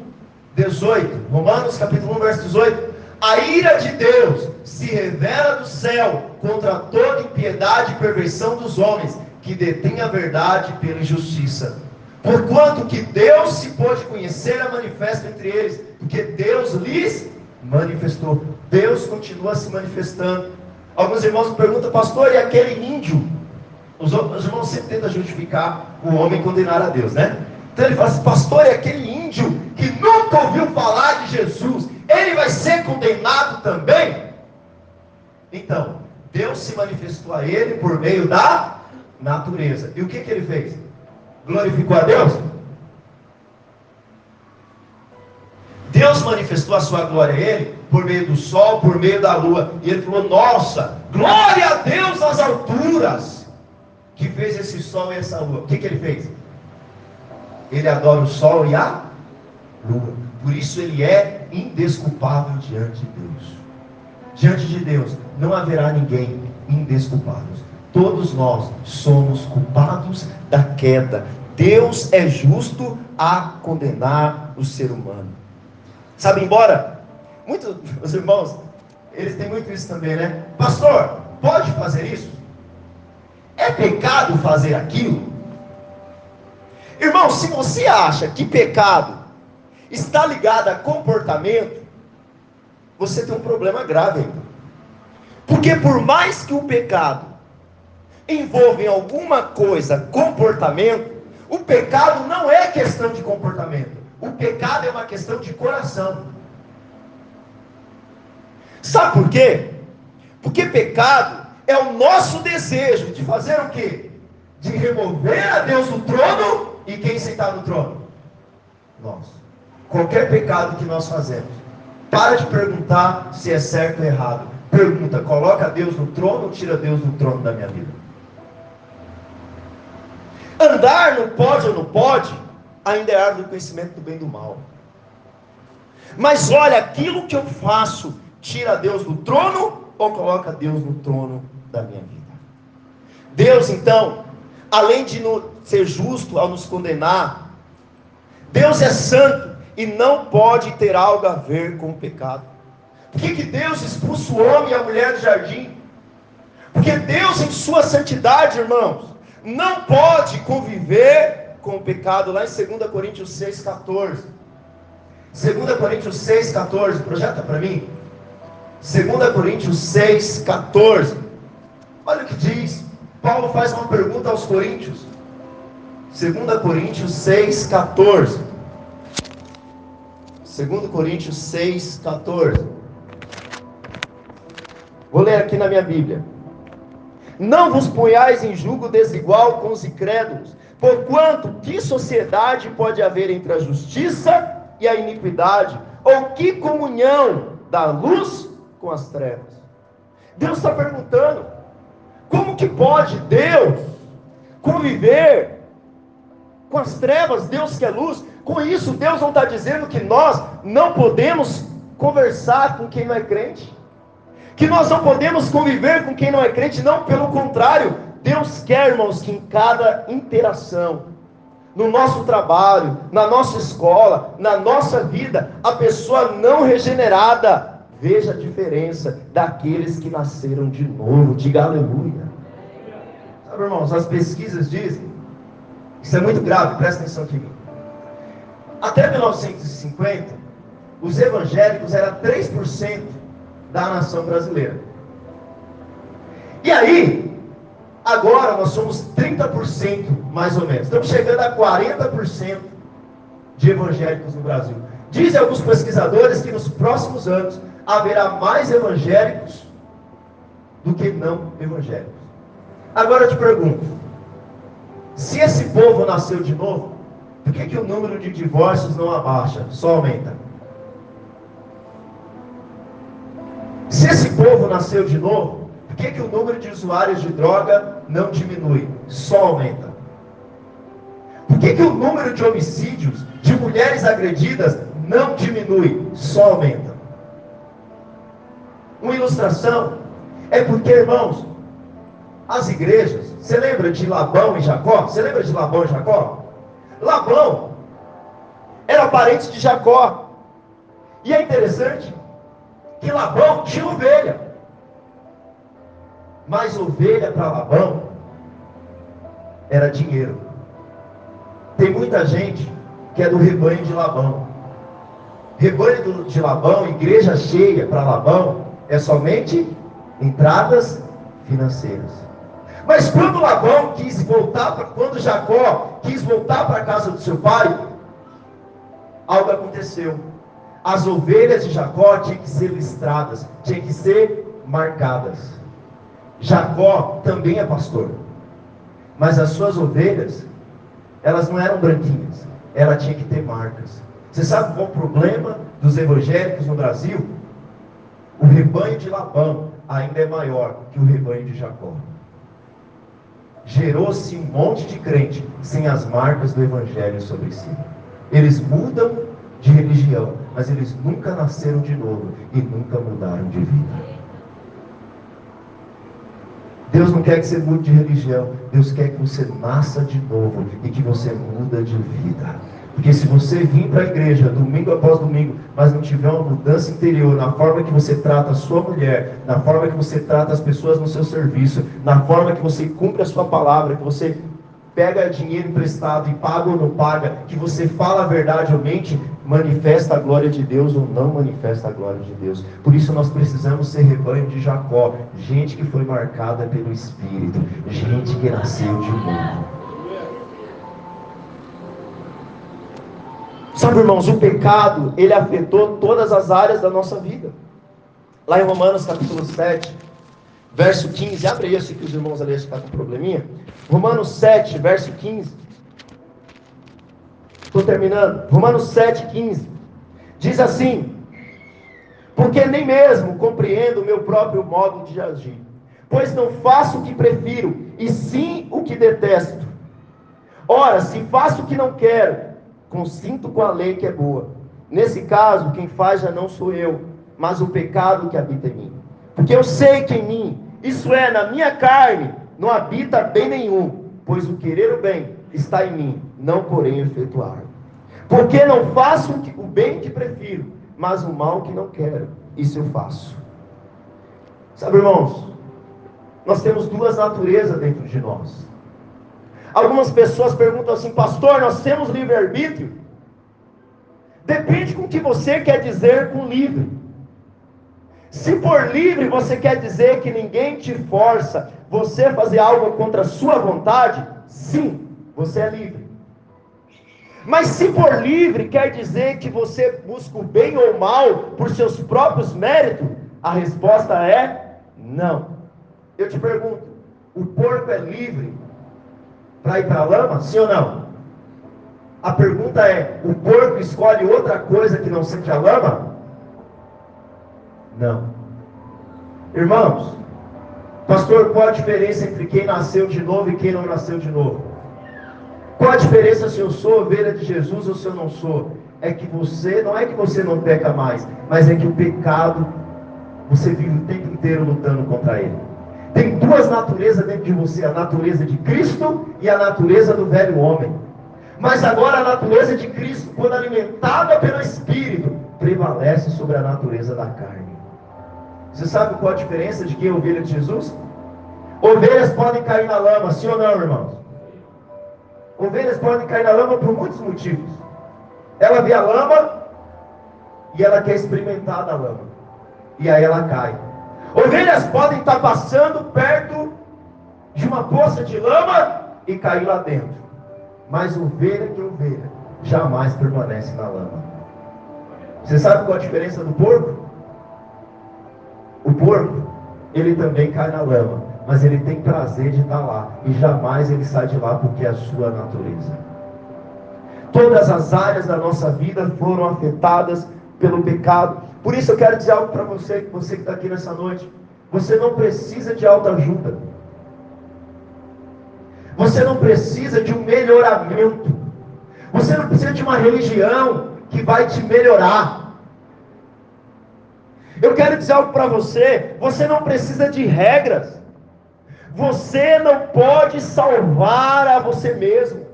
18, Romanos capítulo 1, verso 18. A ira de Deus se revela do céu contra toda impiedade e perversão dos homens que detêm a verdade pela injustiça. Porquanto que Deus se pôde conhecer a manifesta entre eles, porque Deus lhes manifestou. Deus continua se manifestando. Alguns irmãos perguntam, pastor, e aquele índio? Os, os irmãos sempre tentam justificar o homem condenar a Deus, né? Então ele fala assim, pastor, e aquele índio que nunca ouviu falar de Jesus, ele vai ser condenado também? Então, Deus se manifestou a ele por meio da natureza. E o que, que ele fez? Glorificou a Deus? Deus manifestou a sua glória a ele por meio do sol, por meio da lua. E ele falou: Nossa, glória a Deus nas alturas, que fez esse sol e essa lua. O que, que ele fez? Ele adora o sol e a lua. Por isso ele é indesculpável diante de Deus. Diante de Deus não haverá ninguém indesculpável. Todos nós somos culpados da queda. Deus é justo a condenar o ser humano. Sabe, embora muitos os irmãos, eles têm muito isso também, né? Pastor, pode fazer isso? É pecado fazer aquilo? Irmão, se você acha que pecado está ligado a comportamento, você tem um problema grave. Porque por mais que o pecado envolva em alguma coisa comportamento, o pecado não é questão de comportamento. O pecado é uma questão de coração. Sabe por quê? Porque pecado é o nosso desejo de fazer o quê? De remover a Deus do trono e quem sentar no trono? Nós. Qualquer pecado que nós fazemos, para de perguntar se é certo ou errado. Pergunta, coloca Deus no trono ou tira Deus do trono da minha vida? Andar no pode ou não pode, ainda é árvore do conhecimento do bem e do mal. Mas olha, aquilo que eu faço, tira Deus do trono ou coloca Deus no trono da minha vida? Deus, então, além de ser justo ao nos condenar, Deus é santo e não pode ter algo a ver com o pecado. Por que, que Deus expulsa o homem e a mulher do jardim? Porque Deus, em sua santidade, irmãos, não pode conviver com o pecado, lá em 2 Coríntios 6,14. 2 Coríntios 6,14, projeta para mim. 2 Coríntios 6,14. Olha o que diz. Paulo faz uma pergunta aos Coríntios. 2 Coríntios 6,14. 2 Coríntios 6,14. Vou ler aqui na minha Bíblia. Não vos ponhais em julgo desigual com os incrédulos, porquanto que sociedade pode haver entre a justiça e a iniquidade? Ou que comunhão da luz com as trevas? Deus está perguntando: como que pode Deus conviver com as trevas? Deus que é luz. Com isso, Deus não está dizendo que nós não podemos conversar com quem não é crente que nós não podemos conviver com quem não é crente, não, pelo contrário, Deus quer, irmãos, que em cada interação, no nosso trabalho, na nossa escola, na nossa vida, a pessoa não regenerada veja a diferença daqueles que nasceram de novo. Diga aleluia. Sabe, irmãos, as pesquisas dizem, isso é muito grave, presta atenção aqui. Até 1950, os evangélicos eram 3% da nação brasileira. E aí, agora nós somos 30% mais ou menos. Estamos chegando a 40% de evangélicos no Brasil. Dizem alguns pesquisadores que nos próximos anos haverá mais evangélicos do que não evangélicos. Agora eu te pergunto: se esse povo nasceu de novo, por que, que o número de divórcios não abaixa, só aumenta? Se esse povo nasceu de novo, por que, que o número de usuários de droga não diminui? Só aumenta. Por que, que o número de homicídios de mulheres agredidas não diminui? Só aumenta. Uma ilustração é porque, irmãos, as igrejas, você lembra de Labão e Jacó? Você lembra de Labão e Jacó? Labão era parente de Jacó. E é interessante que Labão tinha ovelha. Mas ovelha para Labão era dinheiro. Tem muita gente que é do rebanho de Labão. Rebanho de Labão, igreja cheia para Labão, é somente entradas financeiras. Mas quando Labão quis voltar, quando Jacó quis voltar para a casa do seu pai, algo aconteceu as ovelhas de Jacó tinham que ser listradas, tinham que ser marcadas. Jacó também é pastor, mas as suas ovelhas, elas não eram branquinhas, ela tinha que ter marcas. Você sabe qual é o problema dos evangélicos no Brasil? O rebanho de Labão ainda é maior que o rebanho de Jacó. Gerou-se um monte de crente sem as marcas do evangelho sobre si. Eles mudam de religião, mas eles nunca nasceram de novo e nunca mudaram de vida. Deus não quer que você mude de religião, Deus quer que você nasça de novo e que você muda de vida. Porque se você vir para a igreja domingo após domingo, mas não tiver uma mudança interior na forma que você trata a sua mulher, na forma que você trata as pessoas no seu serviço, na forma que você cumpre a sua palavra, que você pega dinheiro emprestado e paga ou não paga, que você fala a verdade ou mente, manifesta a glória de Deus ou não manifesta a glória de Deus. Por isso nós precisamos ser rebanho de Jacó, gente que foi marcada pelo Espírito, gente que nasceu de novo. Sabe, irmãos, o pecado, ele afetou todas as áreas da nossa vida. Lá em Romanos capítulo 7, verso 15, abre isso que os irmãos ali estão com probleminha. Romanos 7, verso 15. Estou terminando. Romanos 7, 15. Diz assim: Porque nem mesmo compreendo o meu próprio modo de agir, pois não faço o que prefiro, e sim o que detesto. Ora, se faço o que não quero, consinto com a lei que é boa. Nesse caso, quem faz já não sou eu, mas o pecado que habita em mim. Porque eu sei que em mim, isso é, na minha carne, não habita bem nenhum, pois o querer o bem está em mim, não porém efetuar. Porque não faço o bem que prefiro, mas o mal que não quero, isso eu faço. Sabe, irmãos, nós temos duas naturezas dentro de nós. Algumas pessoas perguntam assim, pastor, nós temos livre-arbítrio? Depende com o que você quer dizer com livre. Se for livre, você quer dizer que ninguém te força você fazer algo contra a sua vontade? Sim, você é livre. Mas se for livre, quer dizer que você busca o bem ou o mal por seus próprios méritos? A resposta é não. Eu te pergunto: o porco é livre para ir para a lama? Sim ou não? A pergunta é: o porco escolhe outra coisa que não seja a lama? Não. Irmãos, pastor, qual a diferença entre quem nasceu de novo e quem não nasceu de novo? Qual a diferença se eu sou ovelha de Jesus ou se eu não sou? É que você, não é que você não peca mais, mas é que o pecado, você vive o tempo inteiro lutando contra ele. Tem duas naturezas dentro de você: a natureza de Cristo e a natureza do velho homem. Mas agora a natureza de Cristo, quando alimentada pelo Espírito, prevalece sobre a natureza da carne. Você sabe qual a diferença de quem é ovelha de Jesus? Ovelhas podem cair na lama, sim ou não, irmãos? Ovelhas podem cair na lama por muitos motivos. Ela vê a lama e ela quer experimentar da lama. E aí ela cai. Ovelhas podem estar passando perto de uma poça de lama e cair lá dentro. Mas ovelha que ovelha jamais permanece na lama. Você sabe qual a diferença do porco? O porco, ele também cai na lama, mas ele tem prazer de estar lá e jamais ele sai de lá porque é a sua natureza. Todas as áreas da nossa vida foram afetadas pelo pecado. Por isso eu quero dizer algo para você, você que está aqui nessa noite. Você não precisa de autoajuda. Você não precisa de um melhoramento. Você não precisa de uma religião que vai te melhorar. Eu quero dizer algo para você: você não precisa de regras. Você não pode salvar a você mesmo.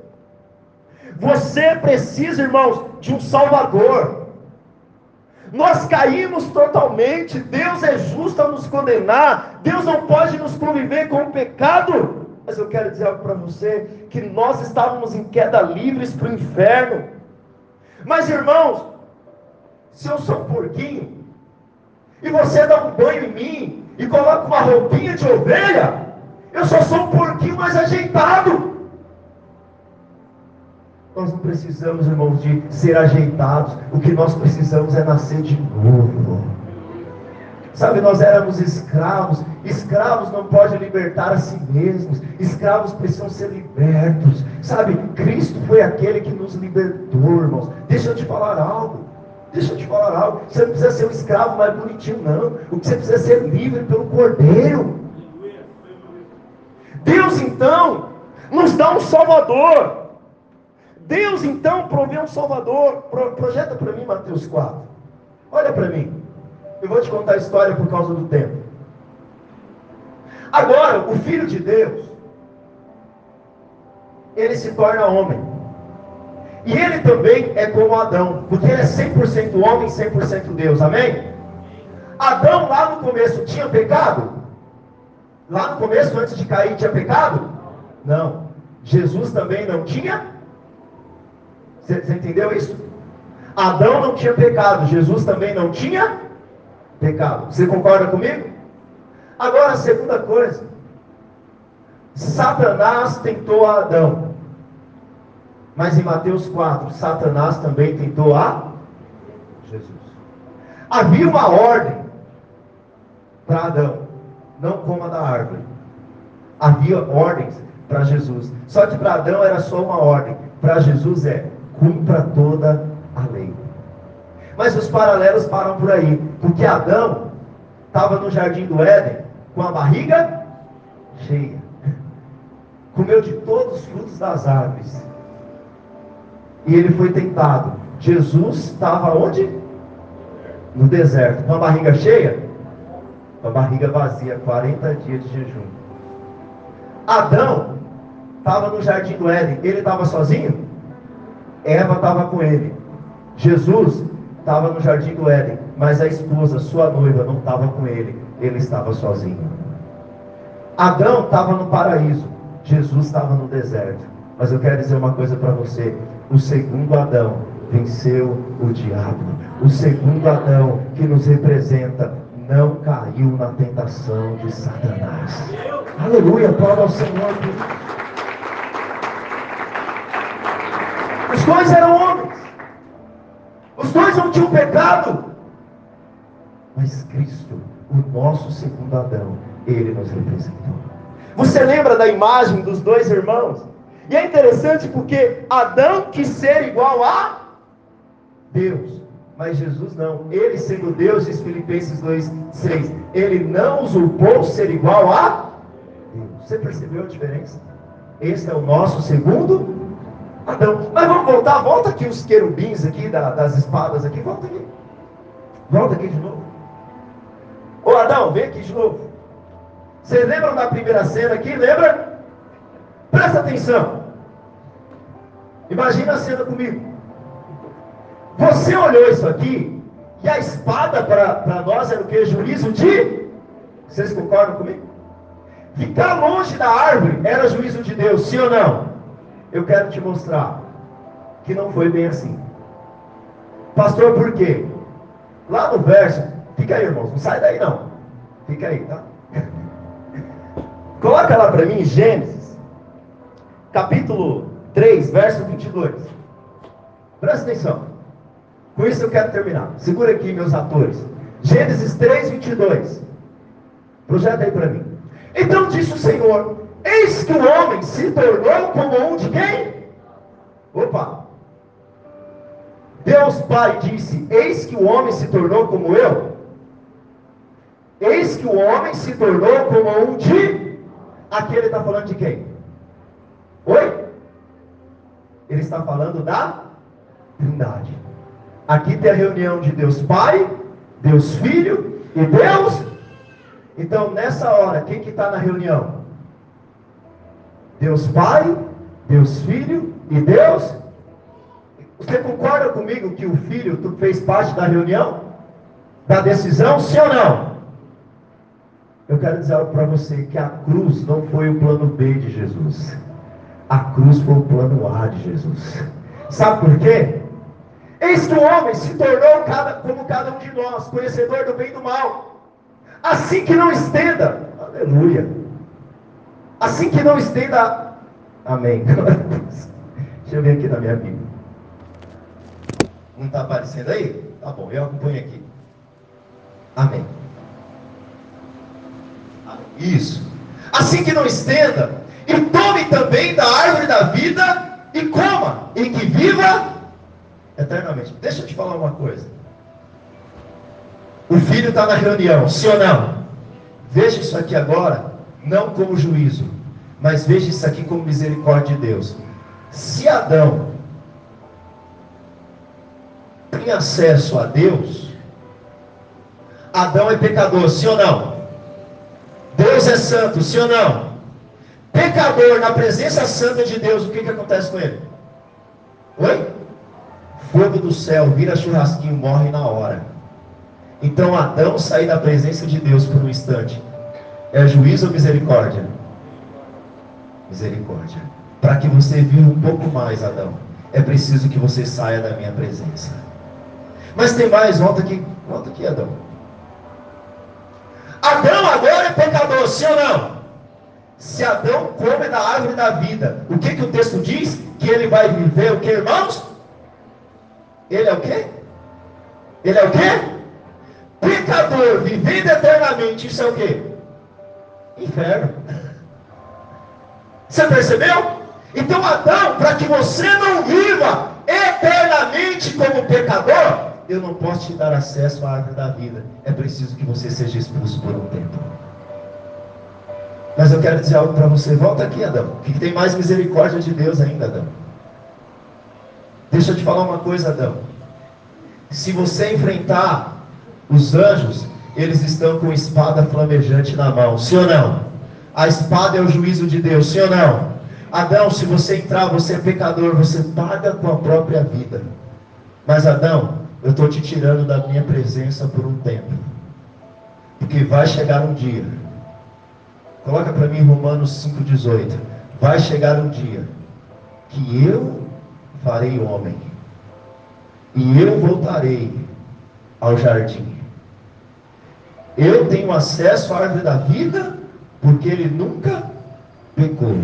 Você precisa, irmãos, de um Salvador. Nós caímos totalmente. Deus é justo a nos condenar. Deus não pode nos conviver com o pecado. Mas eu quero dizer algo para você: que nós estávamos em queda livres para o inferno. Mas irmãos, se eu sou um porquinho, e você dá um banho em mim, e coloca uma roupinha de ovelha, eu só sou um porquinho mais ajeitado. Nós não precisamos, irmãos, de ser ajeitados. O que nós precisamos é nascer de novo. Sabe, nós éramos escravos. Escravos não podem libertar a si mesmos. Escravos precisam ser libertos. Sabe, Cristo foi aquele que nos libertou, irmãos. Deixa eu te falar algo. Deixa eu te falar algo. Você não precisa ser um escravo mais bonitinho, não. O que você precisa é ser livre pelo Cordeiro. Deus então nos dá um Salvador. Deus então provê um Salvador. Pro, projeta para mim Mateus 4. Olha para mim. Eu vou te contar a história por causa do tempo. Agora, o Filho de Deus, ele se torna homem. E ele também é como Adão, porque ele é 100% homem, 100% Deus, amém? Adão lá no começo tinha pecado? Lá no começo, antes de cair, tinha pecado? Não. Jesus também não tinha? Você, entendeu isso? Adão não tinha pecado, Jesus também não tinha pecado. Você concorda comigo? Agora, a segunda coisa. Satanás tentou a Adão. Mas em Mateus 4, Satanás também tentou a Jesus. Havia uma ordem para Adão, não coma da árvore. Havia ordens para Jesus. Só que para Adão era só uma ordem, para Jesus é cumpra toda a lei. Mas os paralelos param por aí, porque Adão estava no jardim do Éden com a barriga cheia, *laughs* comeu de todos os frutos das árvores e ele foi tentado. Jesus estava onde? No deserto, com a barriga cheia, com a barriga vazia, 40 dias de jejum. Adão estava no jardim do Éden, ele estava sozinho? Eva estava com ele. Jesus estava no jardim do Éden, mas a esposa, sua noiva, não estava com ele, ele estava sozinho. Adão estava no paraíso, Jesus estava no deserto. Mas eu quero dizer uma coisa para você: o segundo Adão venceu o diabo. O segundo Adão que nos representa não caiu na tentação de Satanás. Aleluia, aplauda ao Senhor. Os dois eram homens. Os dois não tinham pecado. Mas Cristo, o nosso segundo Adão, ele nos representou. Você lembra da imagem dos dois irmãos? E é interessante porque Adão quis ser igual a Deus. Mas Jesus não. Ele sendo Deus, diz Filipenses 2,6. Ele não usurpou ser igual a Deus. Você percebeu a diferença? Esse é o nosso segundo Adão. Mas vamos voltar, volta aqui os querubins aqui, da, das espadas aqui, volta aqui. Volta aqui de novo. Ô Adão, vem aqui de novo. Vocês lembram da primeira cena aqui? Lembra? Presta atenção. Imagina a cena comigo. Você olhou isso aqui e a espada para nós era o que? Juízo de. Vocês concordam comigo? Ficar longe da árvore era juízo de Deus, sim ou não? Eu quero te mostrar que não foi bem assim. Pastor, por quê? Lá no verso, fica aí, irmãos, não sai daí não. Fica aí, tá? *laughs* Coloca lá para mim Gênesis capítulo 3, verso 22. Presta atenção. Com isso eu quero terminar. Segura aqui, meus atores. Gênesis 3, 22. Projeta aí para mim. Então disse o Senhor: Eis que o homem se tornou como um de quem? Opa! Deus Pai disse: Eis que o homem se tornou como eu. Eis que o homem se tornou como um de. Aqui ele está falando de quem? Oi? Ele está falando da Trindade. Aqui tem a reunião de Deus Pai, Deus Filho e Deus. Então, nessa hora, quem que está na reunião? Deus Pai, Deus Filho e Deus. Você concorda comigo que o Filho fez parte da reunião? Da decisão, sim ou não? Eu quero dizer algo para você: que a cruz não foi o plano B de Jesus. A cruz foi o plano A de Jesus. Sabe por quê? Eis que o homem se tornou cada, como cada um de nós, conhecedor do bem e do mal. Assim que não estenda, aleluia. Assim que não estenda, amém. *laughs* Deixa eu ver aqui na minha Bíblia. Não está aparecendo aí? Tá bom, eu acompanho aqui. Amém. Isso. Assim que não estenda, e tome também da árvore da vida e coma, e que viva eternamente. Deixa eu te falar uma coisa. O filho está na reunião, sim ou não? Veja isso aqui agora, não como juízo, mas veja isso aqui como misericórdia de Deus. Se Adão tem acesso a Deus, Adão é pecador, sim ou não? Deus é santo, sim ou não? Pecador na presença santa de Deus, o que, que acontece com ele? Oi? Fogo do céu, vira churrasquinho, morre na hora. Então Adão sair da presença de Deus por um instante. É juízo ou misericórdia? Misericórdia. Para que você viva um pouco mais, Adão, é preciso que você saia da minha presença. Mas tem mais, volta aqui, volta aqui, Adão. Adão agora é pecador, sim ou não? Se Adão come da árvore da vida, o que, que o texto diz? Que ele vai viver o que, irmãos? Ele é o quê? Ele é o quê? Pecador, vivendo eternamente, isso é o quê? Inferno. Você percebeu? Então, Adão, para que você não viva eternamente como pecador, eu não posso te dar acesso à árvore da vida. É preciso que você seja expulso por um tempo. Mas eu quero dizer algo para você. Volta aqui, Adão. Que tem mais misericórdia de Deus ainda, Adão. Deixa eu te falar uma coisa, Adão. Se você enfrentar os anjos, eles estão com espada flamejante na mão. Sim ou não? A espada é o juízo de Deus. Sim ou não? Adão, se você entrar, você é pecador. Você paga com a própria vida. Mas Adão, eu estou te tirando da minha presença por um tempo. Porque vai chegar um dia. Coloca para mim Romanos 5,18. Vai chegar um dia que eu farei homem. E eu voltarei ao jardim. Eu tenho acesso à árvore da vida, porque ele nunca pecou.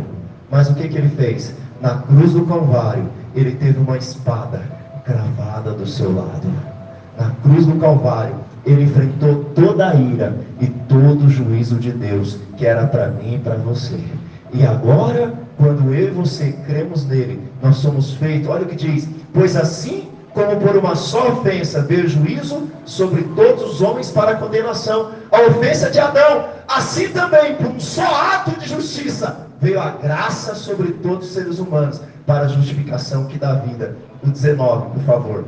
Mas o que, que ele fez? Na cruz do Calvário, ele teve uma espada cravada do seu lado. Na cruz do Calvário, ele enfrentou toda a ira e todo o juízo de Deus, que era para mim e para você. E agora, quando eu e você cremos nele, nós somos feitos, olha o que diz: pois assim como por uma só ofensa veio juízo sobre todos os homens para condenação, a ofensa de Adão, assim também por um só ato de justiça veio a graça sobre todos os seres humanos para a justificação que dá vida. O 19, por favor.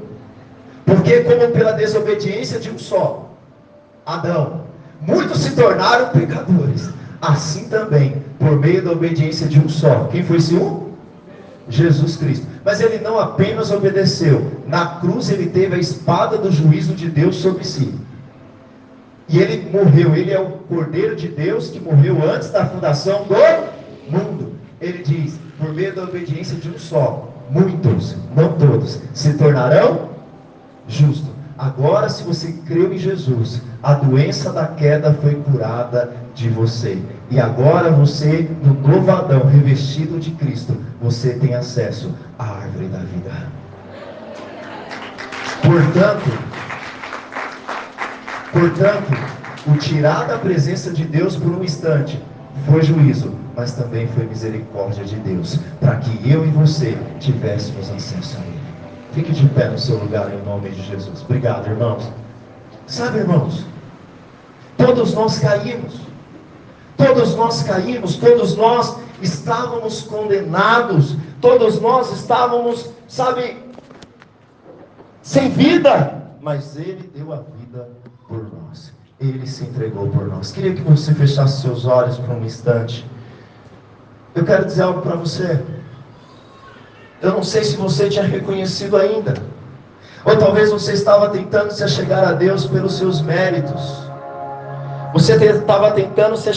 Porque, como pela desobediência de um só, Adão, muitos se tornaram pecadores. Assim também, por meio da obediência de um só. Quem foi esse um? Jesus Cristo. Mas ele não apenas obedeceu, na cruz ele teve a espada do juízo de Deus sobre si. E ele morreu, ele é o Cordeiro de Deus que morreu antes da fundação do mundo. Ele diz: por meio da obediência de um só, muitos, não todos, se tornarão justos. Agora, se você creu em Jesus, a doença da queda foi curada de você. E agora você, no novo Adão, revestido de Cristo, você tem acesso à árvore da vida. Portanto, portanto, o tirar da presença de Deus por um instante foi juízo, mas também foi misericórdia de Deus, para que eu e você tivéssemos acesso a Ele. Fique de pé no seu lugar em nome de Jesus. Obrigado, irmãos. Sabe, irmãos, todos nós caímos, todos nós caímos, todos nós estávamos condenados, todos nós estávamos, sabe, sem vida, mas Ele deu a vida por nós. Ele se entregou por nós. Queria que você fechasse seus olhos por um instante. Eu quero dizer algo para você. Eu não sei se você tinha reconhecido ainda. Ou talvez você estava tentando se achegar a Deus pelos seus méritos. Você estava tentando se